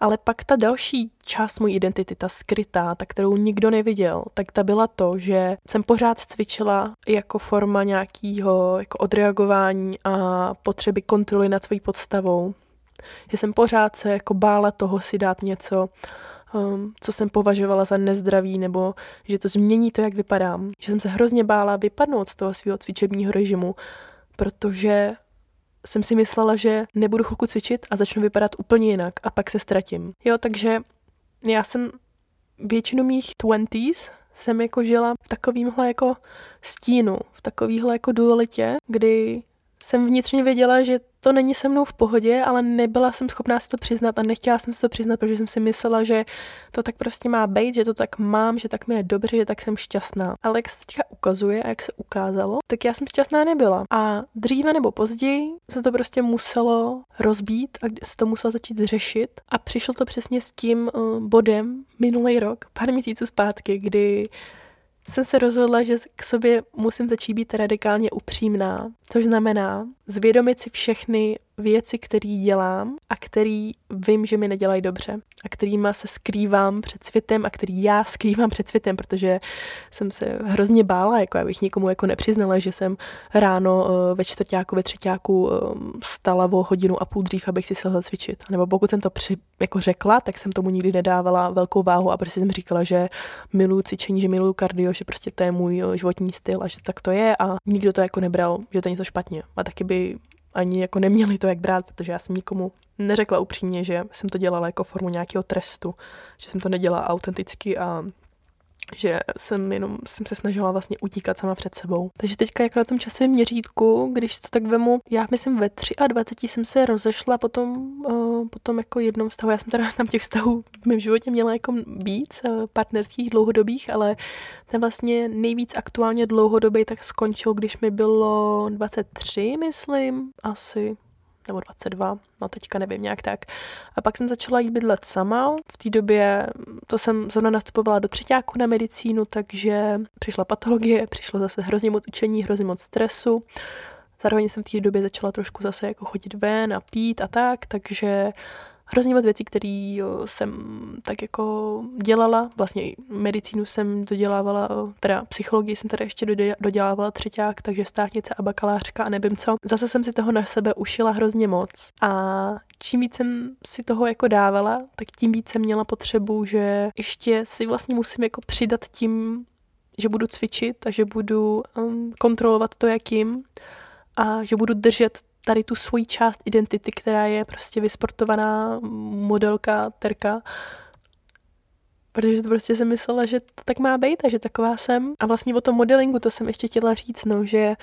Ale pak ta další část mojí identity, ta skrytá, ta, kterou nikdo neviděl, tak ta byla to, že jsem pořád cvičila jako forma nějakého jako odreagování a potřeby kontroly nad svojí podstavou. Že jsem pořád se jako bála toho si dát něco, um, co jsem považovala za nezdravý, nebo že to změní to, jak vypadám. Že jsem se hrozně bála vypadnout z toho svého cvičebního režimu, protože jsem si myslela, že nebudu chvilku cvičit a začnu vypadat úplně jinak a pak se ztratím. Jo, takže já jsem většinu mých twenties jsem jako žila v takovýmhle jako stínu, v takovýhle jako dualitě, kdy jsem vnitřně věděla, že to není se mnou v pohodě, ale nebyla jsem schopná si to přiznat a nechtěla jsem si to přiznat, protože jsem si myslela, že to tak prostě má být, že to tak mám, že tak mi je dobře, že tak jsem šťastná. Ale jak se teďka ukazuje a jak se ukázalo, tak já jsem šťastná nebyla. A dříve nebo později se to prostě muselo rozbít a se to muselo začít řešit. A přišlo to přesně s tím uh, bodem minulý rok, pár měsíců zpátky, kdy jsem se rozhodla, že k sobě musím začít být radikálně upřímná, což znamená zvědomit si všechny věci, které dělám a který vím, že mi nedělají dobře a kterýma se skrývám před světem a který já skrývám před světem, protože jsem se hrozně bála, jako abych nikomu jako nepřiznala, že jsem ráno eh, ve čtvrtáku, ve třetíku eh, stala o hodinu a půl dřív, abych si se cvičit. Nebo pokud jsem to při, jako řekla, tak jsem tomu nikdy nedávala velkou váhu a prostě jsem říkala, že miluju cvičení, že miluju kardio, že prostě to je můj eh, životní styl a že tak to je a nikdo to jako nebral, že to je něco špatně. A taky by ani jako neměli to jak brát, protože já jsem nikomu neřekla upřímně, že jsem to dělala jako formu nějakého trestu, že jsem to nedělala autenticky a že jsem jenom jsem se snažila vlastně utíkat sama před sebou. Takže teďka jako na tom časovém měřítku, když to tak vemu, já myslím ve 23 jsem se rozešla potom, uh, potom jako jednom vztahu, já jsem teda tam těch vztahů v mém životě měla jako víc, uh, partnerských, dlouhodobých, ale ten vlastně nejvíc aktuálně dlouhodobý tak skončil, když mi bylo 23, myslím, asi nebo 22, no teďka nevím, nějak tak. A pak jsem začala jít bydlet sama. V té době to jsem zrovna nastupovala do třetíku na medicínu, takže přišla patologie, přišlo zase hrozně moc učení, hrozně moc stresu. Zároveň jsem v té době začala trošku zase jako chodit ven a pít a tak, takže hrozně moc věcí, které jsem tak jako dělala. Vlastně medicínu jsem dodělávala, teda psychologii jsem teda ještě dodělávala třetíák, takže státnice a bakalářka a nevím co. Zase jsem si toho na sebe ušila hrozně moc. A čím víc jsem si toho jako dávala, tak tím víc jsem měla potřebu, že ještě si vlastně musím jako přidat tím, že budu cvičit a že budu um, kontrolovat to, jak jim a že budu držet tady tu svoji část identity, která je prostě vysportovaná modelka, terka, protože to prostě jsem myslela, že to tak má být a že taková jsem. A vlastně o tom modelingu, to jsem ještě chtěla říct, no, že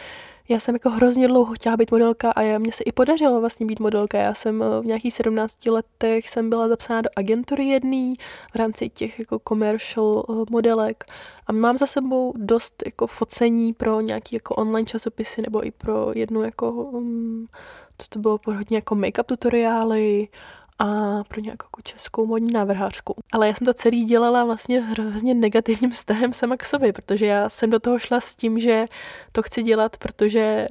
já jsem jako hrozně dlouho chtěla být modelka a mně se i podařilo vlastně být modelka. Já jsem eh, v nějakých 17 letech jsem byla zapsána do agentury jedný v rámci těch jako commercial eh, modelek a mám za sebou dost jako focení pro nějaký jako online časopisy nebo i pro jednu jako um, to bylo hodně jako make-up tutoriály a pro nějakou jako českou modní návrhářku. Ale já jsem to celý dělala vlastně hrozně negativním vztahem sama k sobě, protože já jsem do toho šla s tím, že to chci dělat, protože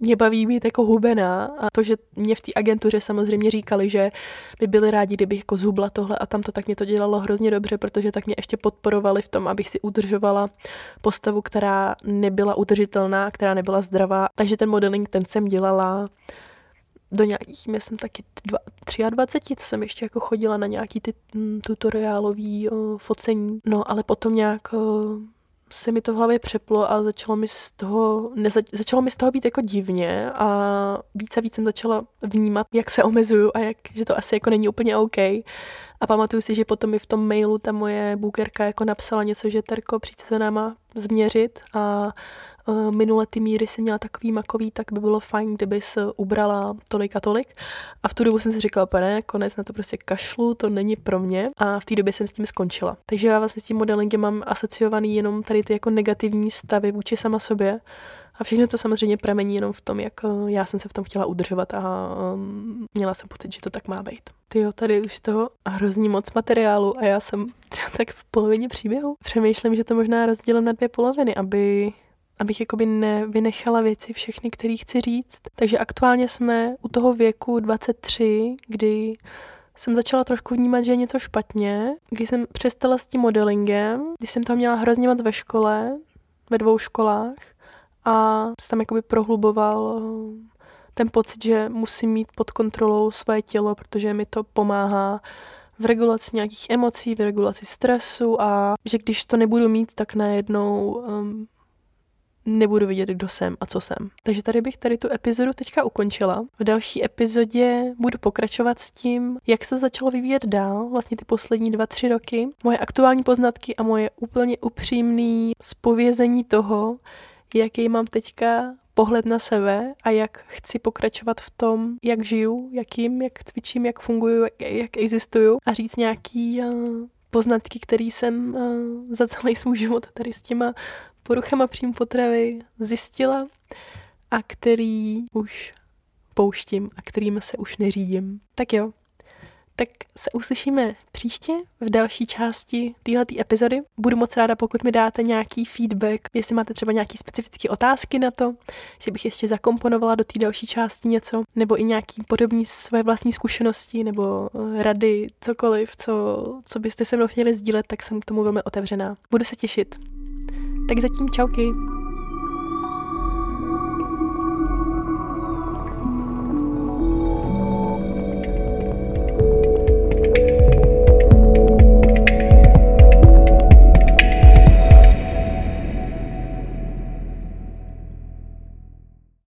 mě baví být jako hubená a to, že mě v té agentuře samozřejmě říkali, že by byli rádi, kdybych jako zhubla tohle a tamto, tak mě to dělalo hrozně dobře, protože tak mě ještě podporovali v tom, abych si udržovala postavu, která nebyla udržitelná, která nebyla zdravá. Takže ten modeling, ten jsem dělala do nějakých, myslím taky dva, 23, to jsem ještě jako chodila na nějaký ty mm, tutoriálový o, focení. No ale potom nějak o, se mi to v hlavě přeplo a začalo mi z toho, neza, začalo mi z toho být jako divně a více a víc jsem začala vnímat, jak se omezuju a jak, že to asi jako není úplně OK. A pamatuju si, že potom mi v tom mailu ta moje bookerka jako napsala něco, že Terko, přijď se náma změřit a minule ty míry jsem měla takový makový, tak by bylo fajn, kdyby se ubrala tolik a tolik. A v tu dobu jsem si říkala, pane, konec na to prostě kašlu, to není pro mě. A v té době jsem s tím skončila. Takže já vlastně s tím modelingem mám asociovaný jenom tady ty jako negativní stavy vůči sama sobě. A všechno to samozřejmě pramení jenom v tom, jak eh, já jsem se v tom chtěla udržovat a um, měla jsem pocit, že to tak má být. Ty jo, tady už toho hrozně moc materiálu a já jsem tak v polovině příběhu. Přemýšlím, že to možná rozdělím na dvě poloviny, aby abych jakoby nevynechala věci všechny, které chci říct. Takže aktuálně jsme u toho věku 23, kdy jsem začala trošku vnímat, že je něco špatně, když jsem přestala s tím modelingem, když jsem to měla hrozně moc ve škole, ve dvou školách a se tam jakoby prohluboval eh, ten pocit, že musím mít pod kontrolou své tělo, protože mi to pomáhá v regulaci nějakých emocí, v regulaci stresu a že když to nebudu mít, tak najednou um, nebudu vidět, kdo jsem a co jsem. Takže tady bych tady tu epizodu teďka ukončila. V další epizodě budu pokračovat s tím, jak se začalo vyvíjet dál, vlastně ty poslední dva, tři roky, moje aktuální poznatky a moje úplně upřímné spovězení toho, jaký mám teďka pohled na sebe a jak chci pokračovat v tom, jak žiju, jakým, jak cvičím, jak funguju, jak existuju a říct nějaký uh, poznatky, který jsem uh, za celý svůj život tady s těma poruchama příjmu potravy zjistila a který už pouštím a kterým se už neřídím. Tak jo, tak se uslyšíme příště v další části této epizody. Budu moc ráda, pokud mi dáte nějaký feedback, jestli máte třeba nějaké specifické otázky na to, že bych ještě zakomponovala do té další části něco, nebo i nějaký podobný své vlastní zkušenosti, nebo eh, rady, cokoliv, co, co byste se mnou chtěli sdílet, tak jsem k tomu velmi otevřená. Budu se těšit. Tak zatím čauky.